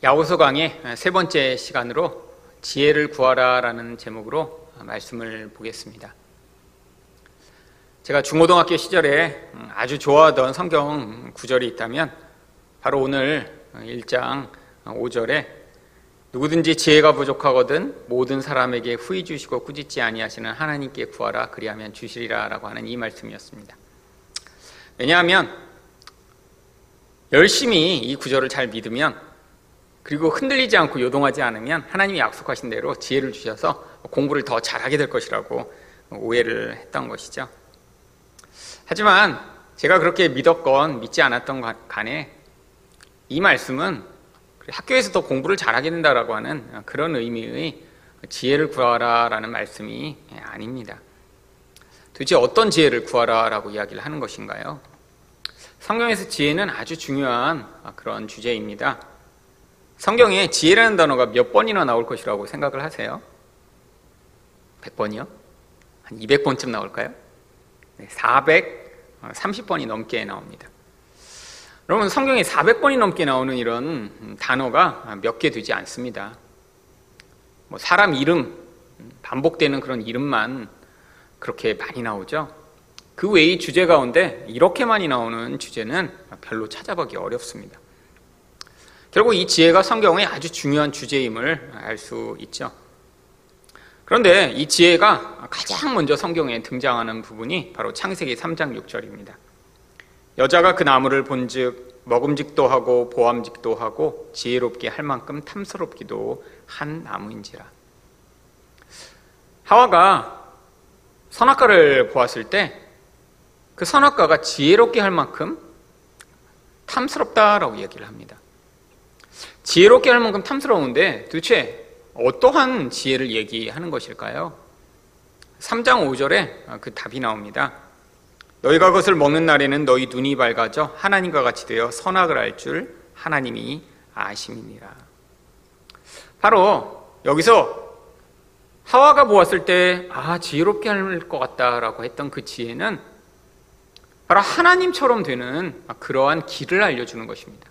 야고서 강의 세 번째 시간으로 지혜를 구하라라는 제목으로 말씀을 보겠습니다. 제가 중고등학교 시절에 아주 좋아하던 성경 구절이 있다면 바로 오늘 1장 5절에 누구든지 지혜가 부족하거든 모든 사람에게 후히 주시고 꾸짖지 아니하시는 하나님께 구하라 그리하면 주시리라라고 하는 이 말씀이었습니다. 왜냐하면 열심히 이 구절을 잘 믿으면 그리고 흔들리지 않고 요동하지 않으면 하나님이 약속하신 대로 지혜를 주셔서 공부를 더 잘하게 될 것이라고 오해를 했던 것이죠. 하지만 제가 그렇게 믿었건 믿지 않았던 간에 이 말씀은 학교에서 더 공부를 잘하게 된다라고 하는 그런 의미의 지혜를 구하라라는 말씀이 아닙니다. 도대체 어떤 지혜를 구하라라고 이야기를 하는 것인가요? 성경에서 지혜는 아주 중요한 그런 주제입니다. 성경에 지혜라는 단어가 몇 번이나 나올 것이라고 생각을 하세요? 100번이요? 한 200번쯤 나올까요? 네, 430번이 넘게 나옵니다. 여러분, 성경에 400번이 넘게 나오는 이런 단어가 몇 개 되지 않습니다. 뭐 사람 이름, 반복되는 그런 이름만 그렇게 많이 나오죠. 그 외의 주제 가운데 이렇게 많이 나오는 주제는 별로 찾아보기 어렵습니다. 결국 이 지혜가 성경의 아주 중요한 주제임을 알 수 있죠. 그런데 이 지혜가 가장 먼저 성경에 등장하는 부분이 바로 창세기 3장 6절입니다. 여자가 그 나무를 본즉 먹음직도 하고 보암직도 하고 지혜롭게 할 만큼 탐스럽기도 한 나무인지라. 하와가 선악과를 보았을 때 그 선악과가 지혜롭게 할 만큼 탐스럽다라고 얘기를 합니다. 지혜롭게 할 만큼 탐스러운데 도대체 어떠한 지혜를 얘기하는 것일까요? 3장 5절에 그 답이 나옵니다. 너희가 그것을 먹는 날에는 너희 눈이 밝아져 하나님과 같이 되어 선악을 알 줄 하나님이 아심이니라. 바로 여기서 하와가 보았을 때, 아, 지혜롭게 할 것 같다라고 했던 그 지혜는 바로 하나님처럼 되는 그러한 길을 알려주는 것입니다.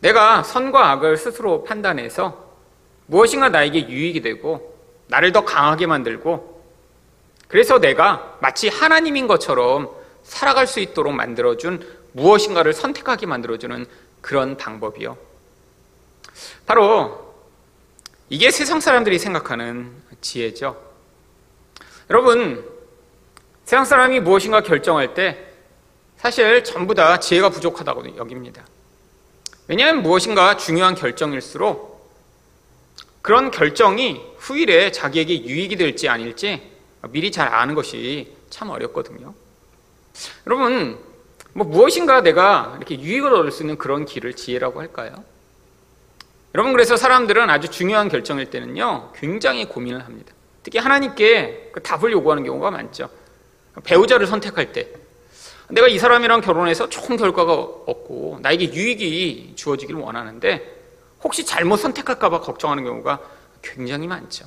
내가 선과 악을 스스로 판단해서 무엇인가 나에게 유익이 되고 나를 더 강하게 만들고 그래서 내가 마치 하나님인 것처럼 살아갈 수 있도록 만들어준 무엇인가를 선택하게 만들어주는 그런 방법이요. 바로 이게 세상 사람들이 생각하는 지혜죠. 여러분, 세상 사람이 무엇인가 결정할 때 사실 전부 다 지혜가 부족하다고 여깁니다. 왜냐하면 무엇인가 중요한 결정일수록 그런 결정이 후일에 자기에게 유익이 될지 아닐지 미리 잘 아는 것이 참 어렵거든요. 여러분, 뭐 무엇인가 내가 이렇게 유익을 얻을 수 있는 그런 길을 지혜라고 할까요? 여러분, 그래서 사람들은 아주 중요한 결정일 때는요, 굉장히 고민을 합니다. 특히 하나님께 그 답을 요구하는 경우가 많죠. 배우자를 선택할 때, 내가 이 사람이랑 결혼해서 좋은 결과가 없고 나에게 유익이 주어지기를 원하는데 혹시 잘못 선택할까봐 걱정하는 경우가 굉장히 많죠.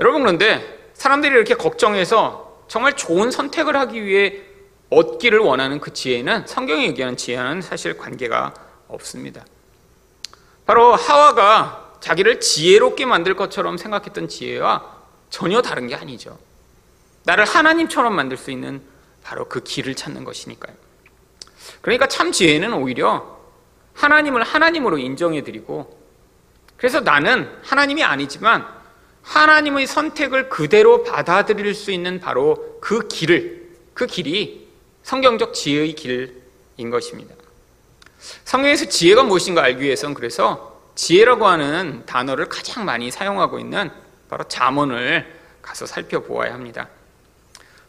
여러분 그런데 사람들이 이렇게 걱정해서 정말 좋은 선택을 하기 위해 얻기를 원하는 그 지혜는 성경이 얘기하는 지혜와는 사실 관계가 없습니다. 바로 하와가 자기를 지혜롭게 만들 것처럼 생각했던 지혜와 전혀 다른 게 아니죠. 나를 하나님처럼 만들 수 있는 바로 그 길을 찾는 것이니까요. 그러니까 참 지혜는 오히려 하나님을 하나님으로 인정해 드리고 그래서 나는 하나님이 아니지만 하나님의 선택을 그대로 받아들일 수 있는 바로 그 길을 그 길이 성경적 지혜의 길인 것입니다. 성경에서 지혜가 무엇인가 알기 위해서는 그래서 지혜라고 하는 단어를 가장 많이 사용하고 있는 바로 잠언을 가서 살펴보아야 합니다.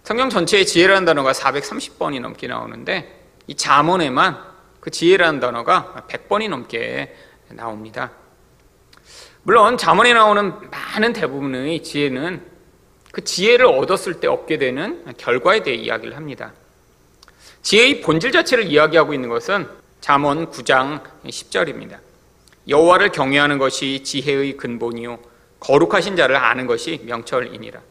성경 전체에 지혜라는 단어가 430번이 넘게 나오는데 이 잠언에만 그 지혜라는 단어가 100번이 넘게 나옵니다. 물론 잠언에 나오는 많은 대부분의 지혜는 그 지혜를 얻었을 때 얻게 되는 결과에 대해 이야기를 합니다. 지혜의 본질 자체를 이야기하고 있는 것은 잠언 9장 10절입니다. 여호와를 경외하는 것이 지혜의 근본이요 거룩하신 자를 아는 것이 명철이니라.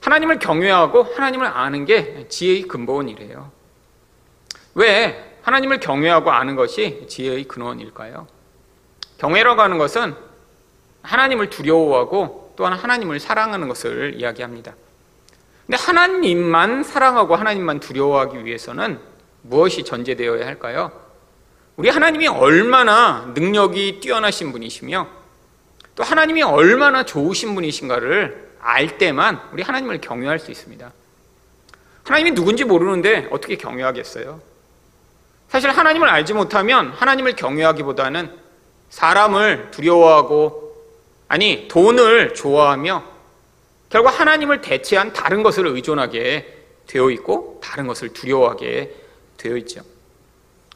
하나님을 경외하고 하나님을 아는 게 지혜의 근본이래요. 왜 하나님을 경외하고 아는 것이 지혜의 근원일까요? 경외라고 하는 것은 하나님을 두려워하고 또한 하나님을 사랑하는 것을 이야기합니다. 근데 하나님만 사랑하고 하나님만 두려워하기 위해서는 무엇이 전제되어야 할까요? 우리 하나님이 얼마나 능력이 뛰어나신 분이시며 또 하나님이 얼마나 좋으신 분이신가를 알 때만 우리 하나님을 경외할 수 있습니다. 하나님이 누군지 모르는데 어떻게 경외하겠어요? 사실 하나님을 알지 못하면 하나님을 경외하기보다는 사람을 두려워하고 아니 돈을 좋아하며 결국 하나님을 대체한 다른 것을 의존하게 되어 있고 다른 것을 두려워하게 되어 있죠.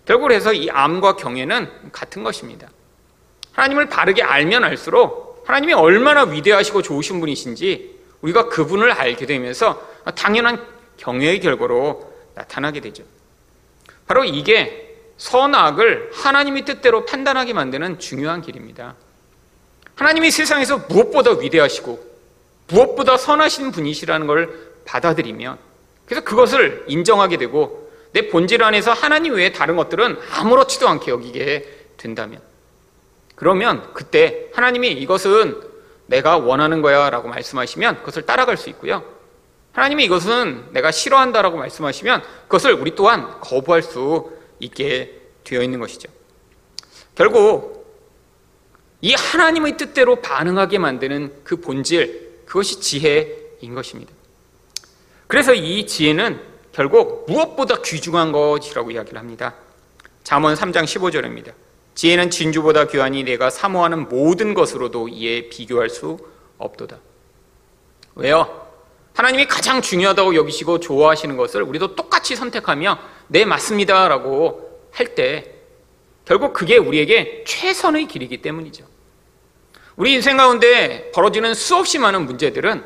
결국 그래서 이 암과 경외는 같은 것입니다. 하나님을 바르게 알면 알수록 하나님이 얼마나 위대하시고 좋으신 분이신지 우리가 그분을 알게 되면서 당연한 경외의 결과로 나타나게 되죠. 바로 이게 선악을 하나님이 뜻대로 판단하게 만드는 중요한 길입니다. 하나님이 세상에서 무엇보다 위대하시고 무엇보다 선하신 분이시라는 걸 받아들이면 그래서 그것을 인정하게 되고 내 본질 안에서 하나님 외에 다른 것들은 아무렇지도 않게 여기게 된다면 그러면 그때 하나님이 이것은 내가 원하는 거야 라고 말씀하시면 그것을 따라갈 수 있고요. 하나님이 이것은 내가 싫어한다 라고 말씀하시면 그것을 우리 또한 거부할 수 있게 되어 있는 것이죠. 결국 이 하나님의 뜻대로 반응하게 만드는 그 본질, 그것이 지혜인 것입니다. 그래서 이 지혜는 결국 무엇보다 귀중한 것이라고 이야기를 합니다. 잠언 3장 15절입니다. 지혜는 진주보다 귀하니 내가 사모하는 모든 것으로도 이에 비교할 수 없도다. 왜요? 하나님이 가장 중요하다고 여기시고 좋아하시는 것을 우리도 똑같이 선택하며 네 맞습니다라고 할 때 결국 그게 우리에게 최선의 길이기 때문이죠. 우리 인생 가운데 벌어지는 수없이 많은 문제들은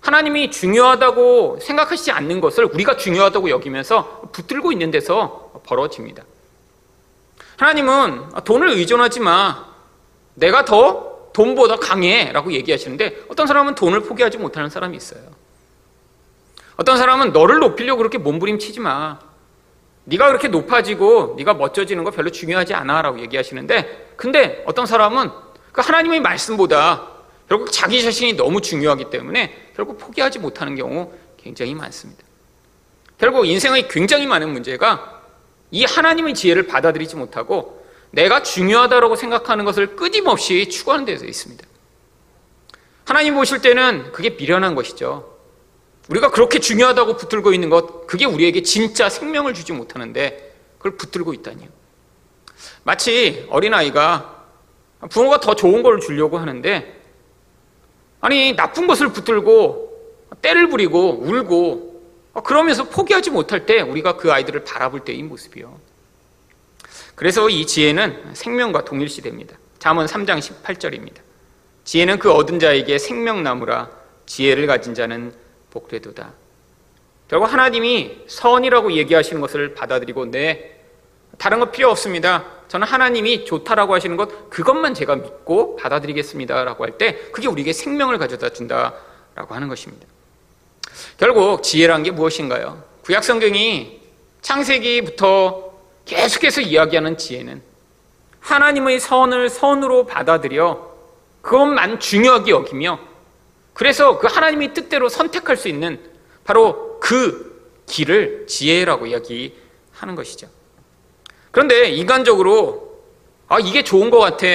하나님이 중요하다고 생각하시지 않는 것을 우리가 중요하다고 여기면서 붙들고 있는 데서 벌어집니다. 하나님은 돈을 의존하지 마. 내가 더 돈보다 강해. 라고 얘기하시는데 어떤 사람은 돈을 포기하지 못하는 사람이 있어요. 어떤 사람은 너를 높이려고 그렇게 몸부림치지 마. 네가 그렇게 높아지고 네가 멋져지는 거 별로 중요하지 않아. 라고 얘기하시는데 근데 어떤 사람은 그 하나님의 말씀보다 결국 자기 자신이 너무 중요하기 때문에 결국 포기하지 못하는 경우 굉장히 많습니다. 결국 인생의 굉장히 많은 문제가 이 하나님의 지혜를 받아들이지 못하고 내가 중요하다고 생각하는 것을 끊임없이 추구하는 데서 있습니다. 하나님 보실 때는 그게 미련한 것이죠. 우리가 그렇게 중요하다고 붙들고 있는 것, 그게 우리에게 진짜 생명을 주지 못하는데 그걸 붙들고 있다니요. 마치 어린아이가 부모가 더 좋은 걸 주려고 하는데 아니 나쁜 것을 붙들고 때를 부리고 울고 그러면서 포기하지 못할 때 우리가 그 아이들을 바라볼 때의 모습이요. 그래서 이 지혜는 생명과 동일시됩니다. 잠언 3장 18절입니다. 지혜는 그 얻은 자에게 생명나무라 지혜를 가진 자는 복되도다. 결국 하나님이 선이라고 얘기하시는 것을 받아들이고 네 다른 거 필요 없습니다. 저는 하나님이 좋다라고 하시는 것 그것만 제가 믿고 받아들이겠습니다라고 할 때 그게 우리에게 생명을 가져다 준다라고 하는 것입니다. 결국 지혜란 게 무엇인가요? 구약 성경이 창세기부터 계속해서 이야기하는 지혜는 하나님의 선을 선으로 받아들여 그것만 중요하게 여기며 그래서 그 하나님의 뜻대로 선택할 수 있는 바로 그 길을 지혜라고 이야기하는 것이죠. 그런데 인간적으로 아 이게 좋은 것 같아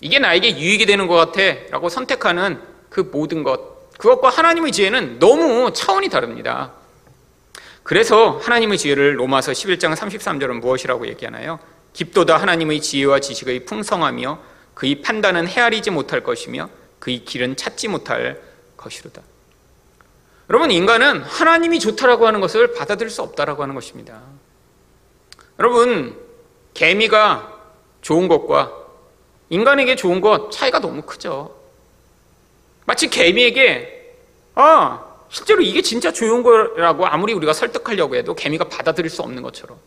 이게 나에게 유익이 되는 것 같아 라고 선택하는 그 모든 것 그것과 하나님의 지혜는 너무 차원이 다릅니다 그래서 하나님의 지혜를 로마서 11장 33절은 무엇이라고 얘기하나요? 깊도다 하나님의 지혜와 지식의 풍성하며 그의 판단은 헤아리지 못할 것이며 그의 길은 찾지 못할 것이로다 여러분 인간은 하나님이 좋다라고 하는 것을 받아들일 수 없다라고 하는 것입니다 여러분, 개미가 좋은 것과 인간에게 좋은 것 차이가 너무 크죠. 마치 개미에게, 아, 실제로 이게 진짜 좋은 거라고 아무리 우리가 설득하려고 해도 개미가 받아들일 수 없는 것처럼.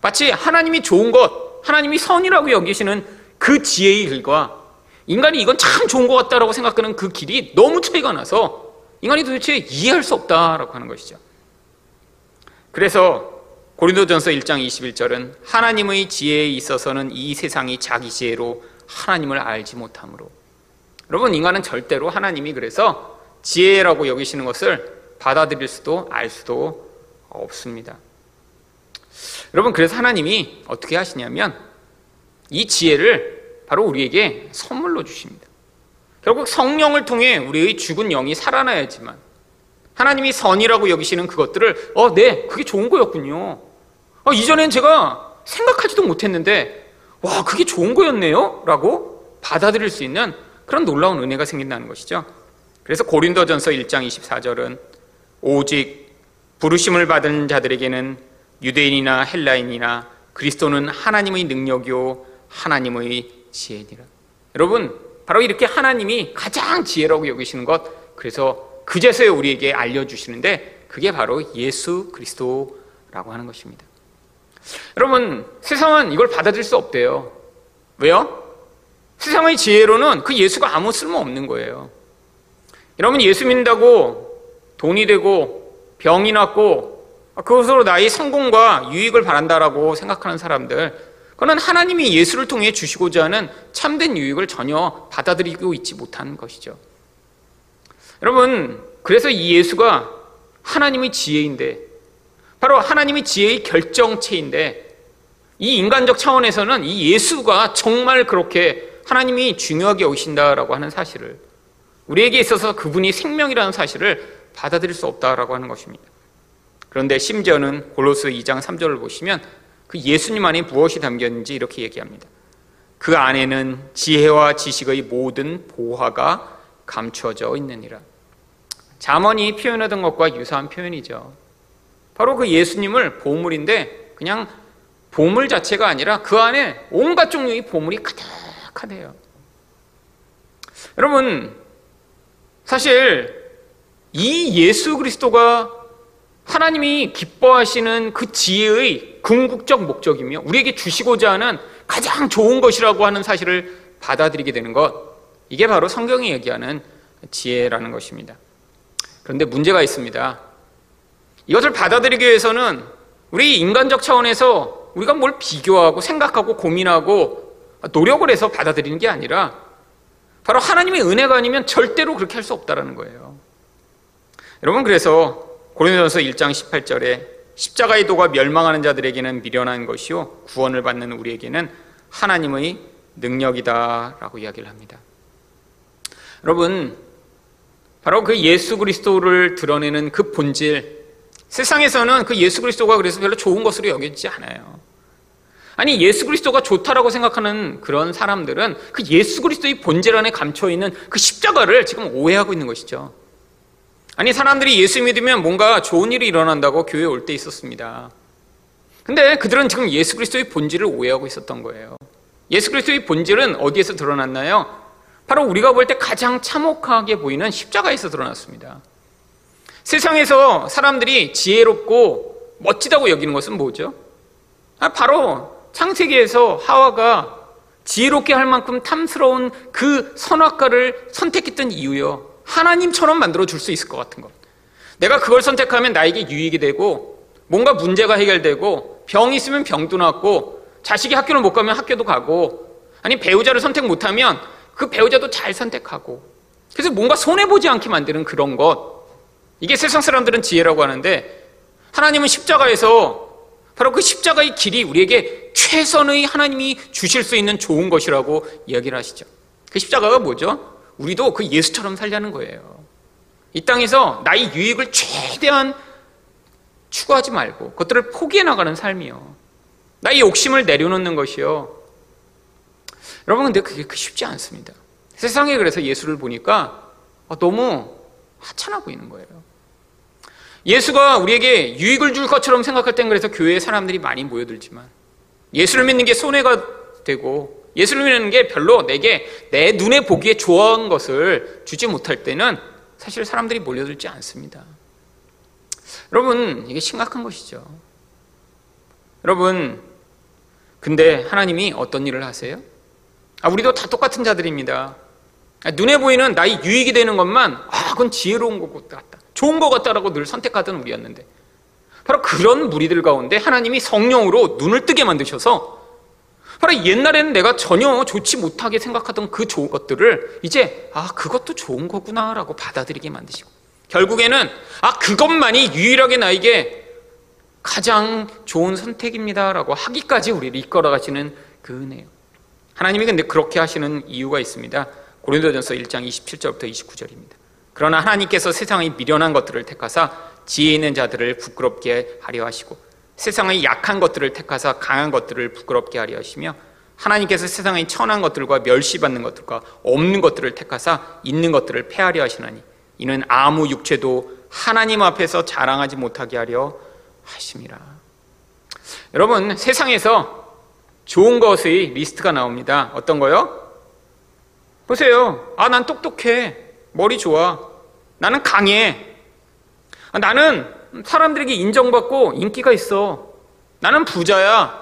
마치 하나님이 좋은 것, 하나님이 선이라고 여기시는 그 지혜의 길과 인간이 이건 참 좋은 것 같다라고 생각하는 그 길이 너무 차이가 나서 인간이 도대체 이해할 수 없다라고 하는 것이죠. 그래서 고린도전서 1장 21절은 하나님의 지혜에 있어서는 이 세상이 자기 지혜로 하나님을 알지 못하므로 여러분 인간은 절대로 하나님이 그래서 지혜라고 여기시는 것을 받아들일 수도 알 수도 없습니다. 여러분 그래서 하나님이 어떻게 하시냐면 이 지혜를 바로 우리에게 선물로 주십니다. 결국 성령을 통해 우리의 죽은 영이 살아나야지만 하나님이 선이라고 여기시는 그것들을 어, 네, 그게 좋은 거였군요. 어, 이전엔 제가 생각하지도 못했는데 와, 그게 좋은 거였네요? 라고 받아들일 수 있는 그런 놀라운 은혜가 생긴다는 것이죠. 그래서 고린도전서 1장 24절은 오직 부르심을 받은 자들에게는 유대인이나 헬라인이나 그리스도는 하나님의 능력이요 하나님의 지혜니라. 여러분, 바로 이렇게 하나님이 가장 지혜라고 여기시는 것, 그래서 그제서야 우리에게 알려주시는데, 그게 바로 예수 그리스도라고 하는 것입니다. 여러분, 세상은 이걸 받아들일 수 없대요. 왜요? 세상의 지혜로는 그 예수가 아무 쓸모 없는 거예요. 여러분, 예수 믿는다고 돈이 되고 병이 났고 그것으로 나의 성공과 유익을 바란다라고 생각하는 사람들, 그는 하나님이 예수를 통해 주시고자 하는 참된 유익을 전혀 받아들이고 있지 못한 것이죠. 여러분, 그래서 이 예수가 하나님의 지혜인데, 바로 하나님의 지혜의 결정체인데, 이 인간적 차원에서는 이 예수가 정말 그렇게 하나님이 중요하게 오신다라고 하는 사실을, 우리에게 있어서 그분이 생명이라는 사실을 받아들일 수 없다라고 하는 것입니다. 그런데 심지어는 골로스 2장 3절을 보시면 그 예수님 안에 무엇이 담겼는지 이렇게 얘기합니다. 그 안에는 지혜와 지식의 모든 보화가 감추어져 있느니라. 자언이 표현하던 것과 유사한 표현이죠. 바로 그 예수님을 보물인데 그냥 보물 자체가 아니라 그 안에 온갖 종류의 보물이 가득 하대요. 여러분, 사실 이 예수 그리스도가 하나님이 기뻐하시는 그 지혜의 궁극적 목적이며 우리에게 주시고자 하는 가장 좋은 것이라고 하는 사실을 받아들이게 되는 것. 이게 바로 성경이 얘기하는 지혜라는 것입니다. 그런데 문제가 있습니다. 이것을 받아들이기 위해서는 우리 인간적 차원에서 우리가 뭘 비교하고 생각하고 고민하고 노력을 해서 받아들이는 게 아니라 바로 하나님의 은혜가 아니면 절대로 그렇게 할 수 없다라는 거예요. 여러분 그래서 고린도전서 1장 18절에 십자가의 도가 멸망하는 자들에게는 미련한 것이요 구원을 받는 우리에게는 하나님의 능력이다라고 이야기를 합니다. 여러분 바로 그 예수 그리스도를 드러내는 그 본질 세상에서는 그 예수 그리스도가 그래서 별로 좋은 것으로 여겨지지 않아요. 아니 예수 그리스도가 좋다라고 생각하는 그런 사람들은 그 예수 그리스도의 본질 안에 감춰 있는 그 십자가를 지금 오해하고 있는 것이죠. 아니, 사람들이 예수 믿으면 뭔가 좋은 일이 일어난다고 교회에 올 때 있었습니다. 근데 그들은 지금 예수 그리스도의 본질을 오해하고 있었던 거예요. 예수 그리스도의 본질은 어디에서 드러났나요? 바로 우리가 볼 때 가장 참혹하게 보이는 십자가에서 드러났습니다. 세상에서 사람들이 지혜롭고 멋지다고 여기는 것은 뭐죠? 아, 바로 창세기에서 하와가 지혜롭게 할 만큼 탐스러운 그 선악과를 선택했던 이유요. 하나님처럼 만들어 줄 수 있을 것 같은 것. 내가 그걸 선택하면 나에게 유익이 되고 뭔가 문제가 해결되고 병이 있으면 병도 낫고 자식이 학교를 못 가면 학교도 가고 아니 배우자를 선택 못하면 그 배우자도 잘 선택하고 그래서 뭔가 손해 보지 않게 만드는 그런 것 이게 세상 사람들은 지혜라고 하는데 하나님은 십자가에서 바로 그 십자가의 길이 우리에게 최선의 하나님이 주실 수 있는 좋은 것이라고 이야기를 하시죠. 그 십자가가 뭐죠? 우리도 그 예수처럼 살자는 거예요. 이 땅에서 나의 유익을 최대한 추구하지 말고 그것들을 포기해 나가는 삶이요. 나의 욕심을 내려놓는 것이요. 여러분 근데 그게 그 쉽지 않습니다. 세상에 그래서 예수를 보니까 너무 하찮아 보이는 거예요. 예수가 우리에게 유익을 줄 것처럼 생각할 땐 그래서 교회에 사람들이 많이 모여들지만 예수를 믿는 게 손해가 되고 예수를 믿는 게 별로 내게 내 눈에 보기에 좋은 것을 주지 못할 때는 사실 사람들이 몰려들지 않습니다. 여러분, 이게 심각한 것이죠. 여러분, 근데 하나님이 어떤 일을 하세요? 아, 우리도 다 똑같은 자들입니다. 아, 눈에 보이는 나의 유익이 되는 것만, 아, 그건 지혜로운 것 같다. 좋은 것 같다라고 늘 선택하던 우리였는데. 바로 그런 무리들 가운데 하나님이 성령으로 눈을 뜨게 만드셔서 바로 옛날에는 내가 전혀 좋지 못하게 생각하던 그 좋은 것들을 이제 아 그것도 좋은 거구나라고 받아들이게 만드시고 결국에는 아 그것만이 유일하게 나에게 가장 좋은 선택입니다라고 하기까지 우리를 이끌어 가시는 그 은혜요. 하나님이 근데 그렇게 하시는 이유가 있습니다. 고린도전서 1장 27절부터 29절입니다. 그러나 하나님께서 세상의 미련한 것들을 택하사 지혜 있는 자들을 부끄럽게 하려 하시고 세상의 약한 것들을 택하사 강한 것들을 부끄럽게 하려 하시며 하나님께서 세상의 천한 것들과 멸시받는 것들과 없는 것들을 택하사 있는 것들을 폐하려 하시나니 이는 아무 육체도 하나님 앞에서 자랑하지 못하게 하려 하심이라. 여러분 세상에서 좋은 것의 리스트가 나옵니다. 어떤 거요? 보세요. 아, 난 똑똑해. 머리 좋아. 나는 강해. 아, 나는 사람들에게 인정받고 인기가 있어. 나는 부자야.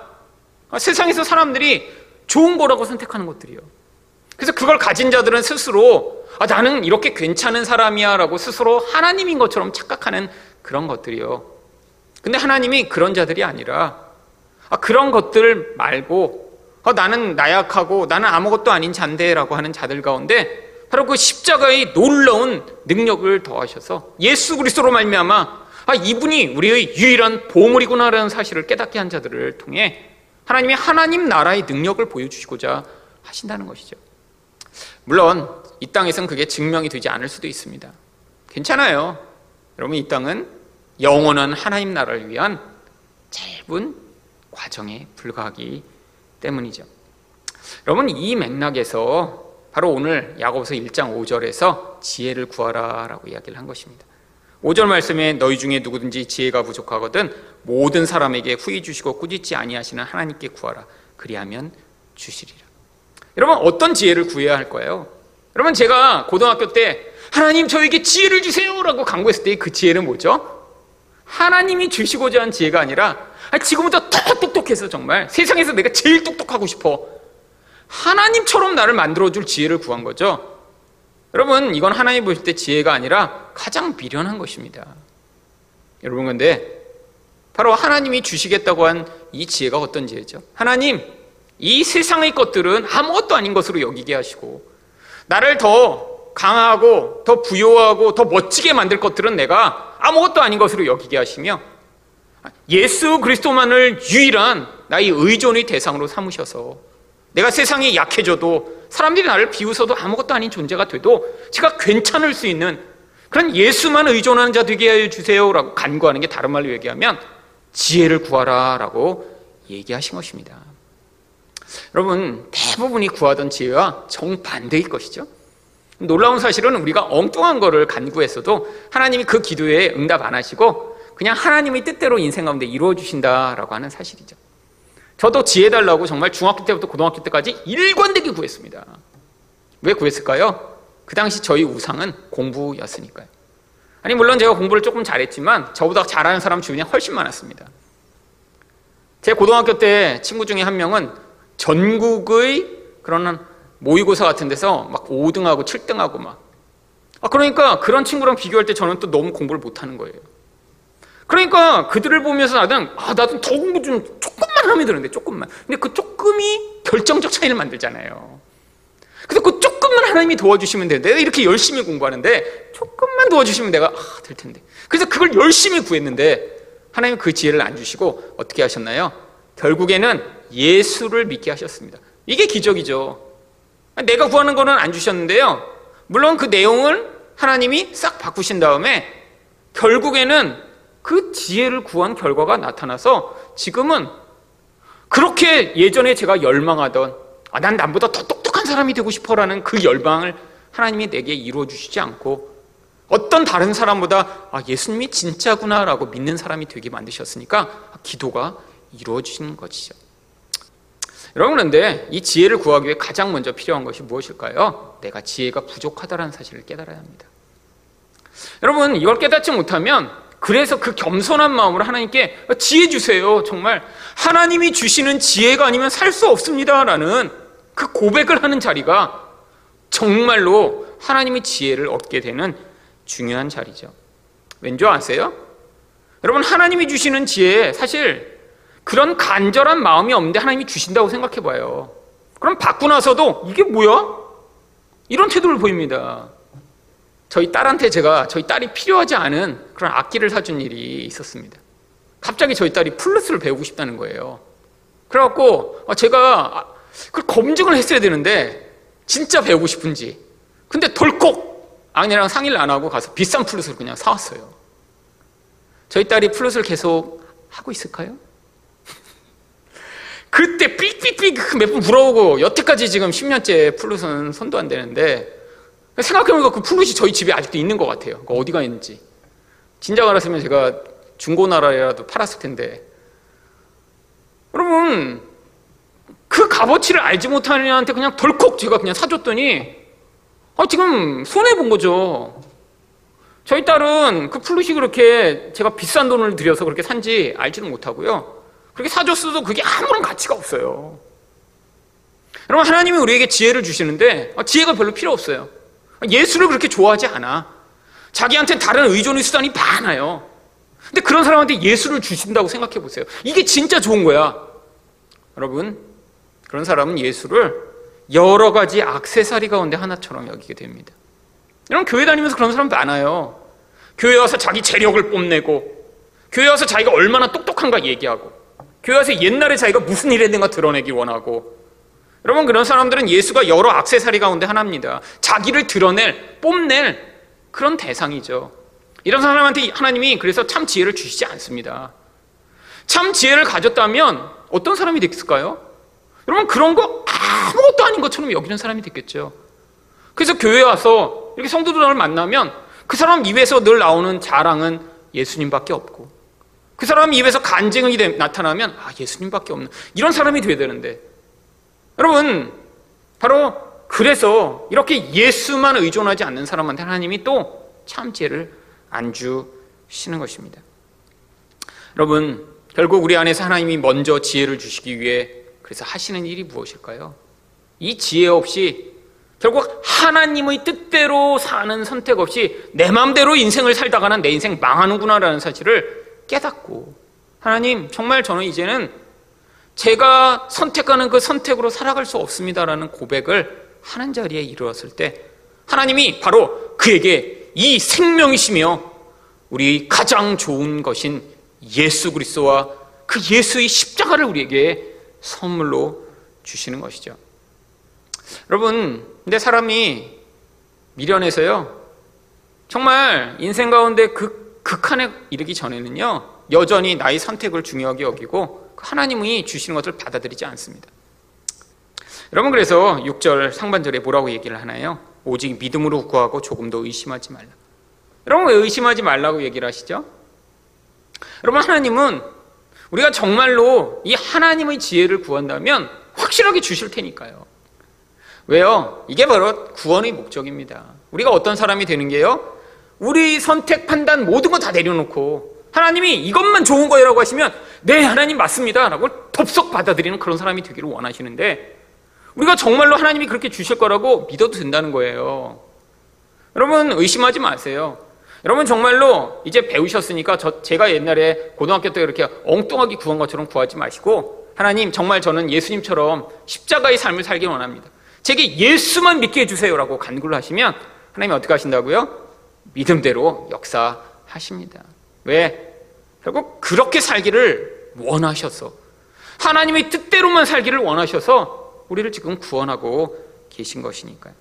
아, 세상에서 사람들이 좋은 거라고 선택하는 것들이요. 그래서 그걸 가진 자들은 스스로 아, 나는 이렇게 괜찮은 사람이야 라고 스스로 하나님인 것처럼 착각하는 그런 것들이요. 근데 하나님이 그런 자들이 아니라 아, 그런 것들 말고 아, 나는 나약하고 나는 아무것도 아닌 잔대라고 하는 자들 가운데 바로 그 십자가의 놀라운 능력을 더하셔서 예수 그리스도로 말미암아 아 이분이 우리의 유일한 보물이구나라는 사실을 깨닫게 한 자들을 통해 하나님이 하나님 나라의 능력을 보여주시고자 하신다는 것이죠. 물론 이 땅에선 그게 증명이 되지 않을 수도 있습니다. 괜찮아요. 여러분 이 땅은 영원한 하나님 나라를 위한 짧은 과정에 불과하기 때문이죠. 여러분 이 맥락에서 바로 오늘 야고보서 1장 5절에서 지혜를 구하라라고 이야기를 한 것입니다. 5절 말씀에 너희 중에 누구든지 지혜가 부족하거든 모든 사람에게 후히 주시고 꾸짖지 아니하시는 하나님께 구하라. 그리하면 주시리라. 여러분 어떤 지혜를 구해야 할 거예요? 여러분 제가 고등학교 때 하나님 저에게 지혜를 주세요라고 강구했을 때 그 지혜는 뭐죠? 하나님이 주시고자 한 지혜가 아니라 지금부터 더 똑똑해서 정말 세상에서 내가 제일 똑똑하고 싶어 하나님처럼 나를 만들어줄 지혜를 구한 거죠. 여러분, 이건 하나님 보실 때 지혜가 아니라 가장 미련한 것입니다. 여러분, 근데 바로 하나님이 주시겠다고 한 이 지혜가 어떤 지혜죠? 하나님, 이 세상의 것들은 아무것도 아닌 것으로 여기게 하시고, 나를 더 강하고, 더 부요하고, 더 멋지게 만들 것들은 내가 아무것도 아닌 것으로 여기게 하시며, 예수 그리스도만을 유일한 나의 의존의 대상으로 삼으셔서, 내가 세상에 약해져도 사람들이 나를 비웃어도 아무것도 아닌 존재가 돼도 제가 괜찮을 수 있는 그런 예수만 의존하는 자 되게 하여 주세요라고 간구하는 게 다른 말로 얘기하면 지혜를 구하라라고 얘기하신 것입니다. 여러분 대부분이 구하던 지혜와 정반대일 것이죠. 놀라운 사실은 우리가 엉뚱한 거를 간구했어도 하나님이 그 기도에 응답 안 하시고 그냥 하나님의 뜻대로 인생 가운데 이루어 주신다라고 하는 사실이죠. 저도 지혜 달라고 정말 중학교 때부터 고등학교 때까지 일관되게 구했습니다. 왜 구했을까요? 그 당시 저희 우상은 공부였으니까요. 아니 물론 제가 공부를 조금 잘했지만 저보다 잘하는 사람 주변에 훨씬 많았습니다. 제 고등학교 때 친구 중에 한 명은 전국의 그런 모의고사 같은 데서 막 5등하고 7등하고 막 아, 그러니까 그런 친구랑 비교할 때 저는 또 너무 공부를 못하는 거예요. 그러니까 그들을 보면서 나는 아 나도 더 공부 좀 조금만 하면 되는데 조금만. 근데 그 조금이 결정적 차이를 만들잖아요. 그래서 그 조금만 하나님이 도와주시면 돼. 내가 이렇게 열심히 공부하는데 조금만 도와주시면 내가 아, 될 텐데. 그래서 그걸 열심히 구했는데 하나님 그 지혜를 안 주시고 어떻게 하셨나요? 결국에는 예수를 믿게 하셨습니다. 이게 기적이죠. 내가 구하는 거는 안 주셨는데요. 물론 그 내용을 하나님이 싹 바꾸신 다음에 결국에는 그 지혜를 구한 결과가 나타나서 지금은 그렇게 예전에 제가 열망하던 아, 난 남보다 더 똑똑한 사람이 되고 싶어라는 그 열망을 하나님이 내게 이루어 주시지 않고 어떤 다른 사람보다 아, 예수님이 진짜구나라고 믿는 사람이 되게 만드셨으니까 기도가 이루어진 것이죠. 여러분 그런데 이 지혜를 구하기 위해 가장 먼저 필요한 것이 무엇일까요? 내가 지혜가 부족하다는 사실을 깨달아야 합니다. 여러분 이걸 깨닫지 못하면 그래서 그 겸손한 마음으로 하나님께 지혜 주세요. 정말 하나님이 주시는 지혜가 아니면 살 수 없습니다라는 그 고백을 하는 자리가 정말로 하나님의 지혜를 얻게 되는 중요한 자리죠. 왠지 아세요? 여러분, 하나님이 주시는 지혜, 사실 그런 간절한 마음이 없는데 하나님이 주신다고 생각해 봐요. 그럼 받고 나서도 이게 뭐야? 이런 태도를 보입니다. 저희 딸한테 제가 저희 딸이 필요하지 않은 그런 악기를 사준 일이 있었습니다. 갑자기 저희 딸이 플룻을 배우고 싶다는 거예요. 그래갖고 아, 제가 그 검증을 했어야 되는데 진짜 배우고 싶은지. 근데 덜컥 아내랑 상의를 안 하고 가서 비싼 플룻을 그냥 사왔어요. 저희 딸이 플룻을 계속 하고 있을까요? 그때 삑삑삑 몇 번 불어보고 여태까지 지금 10년째 플룻은 손도 안 대는데 생각해보니까 그 플룻이 저희 집에 아직도 있는 것 같아요. 그 어디가 있는지. 진작 알았으면 제가 중고나라라도 팔았을 텐데. 여러분, 그 값어치를 알지 못하는 애한테 그냥 덜컥 제가 그냥 사줬더니, 아, 지금 손해본 거죠. 저희 딸은 그 플룻이 그렇게 제가 비싼 돈을 들여서 그렇게 산지 알지는 못하고요. 그렇게 사줬어도 그게 아무런 가치가 없어요. 여러분, 하나님이 우리에게 지혜를 주시는데, 아, 지혜가 별로 필요 없어요. 예수를 그렇게 좋아하지 않아. 자기한테 다른 의존의 수단이 많아요. 근데 그런 사람한테 예수를 주신다고 생각해 보세요. 이게 진짜 좋은 거야. 여러분, 그런 사람은 예수를 여러 가지 악세사리 가운데 하나처럼 여기게 됩니다. 여러분, 교회 다니면서 그런 사람 많아요. 교회 와서 자기 재력을 뽐내고, 교회 와서 자기가 얼마나 똑똑한가 얘기하고, 교회 와서 옛날에 자기가 무슨 일 했는가 드러내기 원하고, 여러분 그런 사람들은 예수가 여러 악세사리 가운데 하나입니다. 자기를 드러낼, 뽐낼 그런 대상이죠. 이런 사람한테 하나님이 그래서 참 지혜를 주시지 않습니다. 참 지혜를 가졌다면 어떤 사람이 됐을까요? 여러분 그런 거 아무것도 아닌 것처럼 여기는 사람이 됐겠죠. 그래서 교회에 와서 이렇게 성도들을 만나면 그 사람 입에서 늘 나오는 자랑은 예수님밖에 없고 그 사람 입에서 간증이 나타나면 아 예수님밖에 없는 이런 사람이 돼야 되는데 여러분, 바로 그래서 이렇게 예수만 의존하지 않는 사람한테 하나님이 또참 지혜를 안 주시는 것입니다. 여러분, 결국 우리 안에서 하나님이 먼저 지혜를 주시기 위해 그래서 하시는 일이 무엇일까요? 이 지혜 없이 결국 하나님의 뜻대로 사는 선택 없이 내 마음대로 인생을 살다가는 내 인생 망하는구나라는 사실을 깨닫고 하나님 정말 저는 이제는 제가 선택하는 그 선택으로 살아갈 수 없습니다라는 고백을 하는 자리에 이르렀을 때 하나님이 바로 그에게 이 생명이시며 우리 가장 좋은 것인 예수 그리스도와 그 예수의 십자가를 우리에게 선물로 주시는 것이죠. 여러분, 근데 사람이 미련해서요. 정말 인생 가운데 그 극한에 이르기 전에는요. 여전히 나의 선택을 중요하게 여기고 하나님이 주시는 것을 받아들이지 않습니다. 여러분 그래서 6절 상반절에 뭐라고 얘기를 하나요? 오직 믿음으로 구하고 조금도 의심하지 말라. 여러분 왜 의심하지 말라고 얘기를 하시죠? 여러분 하나님은 우리가 정말로 이 하나님의 지혜를 구한다면 확실하게 주실 테니까요. 왜요? 이게 바로 구원의 목적입니다. 우리가 어떤 사람이 되는 게요? 우리 선택, 판단 모든 거 다 내려놓고 하나님이 이것만 좋은 거예요라고 하시면 네 하나님 맞습니다. 라고 덥석 받아들이는 그런 사람이 되기를 원하시는데 우리가 정말로 하나님이 그렇게 주실 거라고 믿어도 된다는 거예요. 여러분 의심하지 마세요. 여러분 정말로 이제 배우셨으니까 저 제가 옛날에 고등학교 때 이렇게 엉뚱하게 구한 것처럼 구하지 마시고 하나님 정말 저는 예수님처럼 십자가의 삶을 살기 원합니다. 제게 예수만 믿게 해주세요라고 간구를 하시면 하나님이 어떻게 하신다고요? 믿음대로 역사하십니다. 왜? 결국 그렇게 살기를 원하셔서 하나님의 뜻대로만 살기를 원하셔서 우리를 지금 구원하고 계신 것이니까요.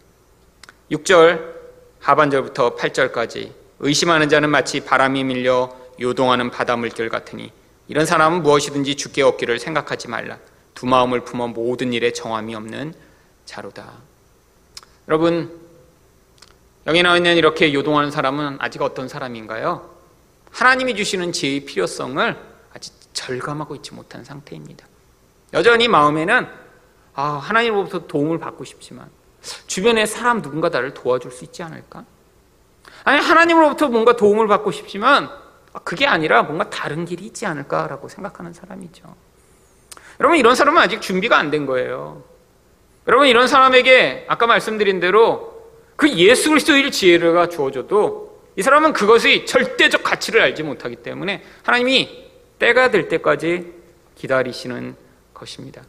6절 하반절부터 8절까지 의심하는 자는 마치 바람이 밀려 요동하는 바다 물결 같으니 이런 사람은 무엇이든지 죽게 얻기를 생각하지 말라. 두 마음을 품어 모든 일에 정함이 없는 자로다. 여러분 여기 나와 있는 이렇게 요동하는 사람은 아직 어떤 사람인가요? 하나님이 주시는 지혜의 필요성을 아직 절감하고 있지 못한 상태입니다. 여전히 마음에는 아, 하나님으로부터 도움을 받고 싶지만 주변에 사람 누군가 나를 도와줄 수 있지 않을까? 아니 하나님으로부터 뭔가 도움을 받고 싶지만 그게 아니라 뭔가 다른 길이 있지 않을까라고 생각하는 사람이죠. 여러분 이런 사람은 아직 준비가 안 된 거예요. 여러분 이런 사람에게 아까 말씀드린 대로 그 예수 그리스도의 지혜가 주어져도 이 사람은 그것의 절대적 가치를 알지 못하기 때문에 하나님이 때가 될 때까지 기다리시는 것입니다.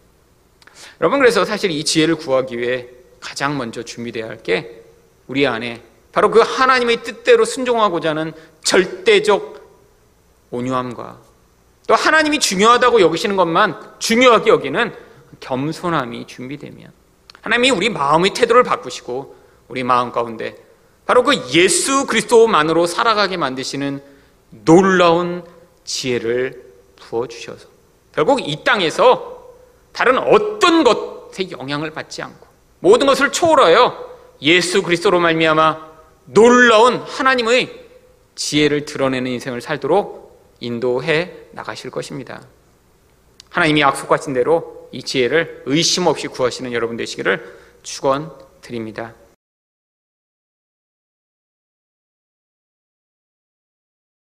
여러분 그래서 사실 이 지혜를 구하기 위해 가장 먼저 준비되어야 할 게 우리 안에 바로 그 하나님의 뜻대로 순종하고자 하는 절대적 온유함과 또 하나님이 중요하다고 여기시는 것만 중요하게 여기는 겸손함이 준비되면 하나님이 우리 마음의 태도를 바꾸시고 우리 마음 가운데 바로 그 예수 그리스도만으로 살아가게 만드시는 놀라운 지혜를 부어 주셔서 결국 이 땅에서 다른 어떤 것에 영향을 받지 않고 모든 것을 초월하여 예수 그리스도로 말미암아 놀라운 하나님의 지혜를 드러내는 인생을 살도록 인도해 나가실 것입니다. 하나님이 약속하신 대로 이 지혜를 의심 없이 구하시는 여러분 되시기를 축원드립니다.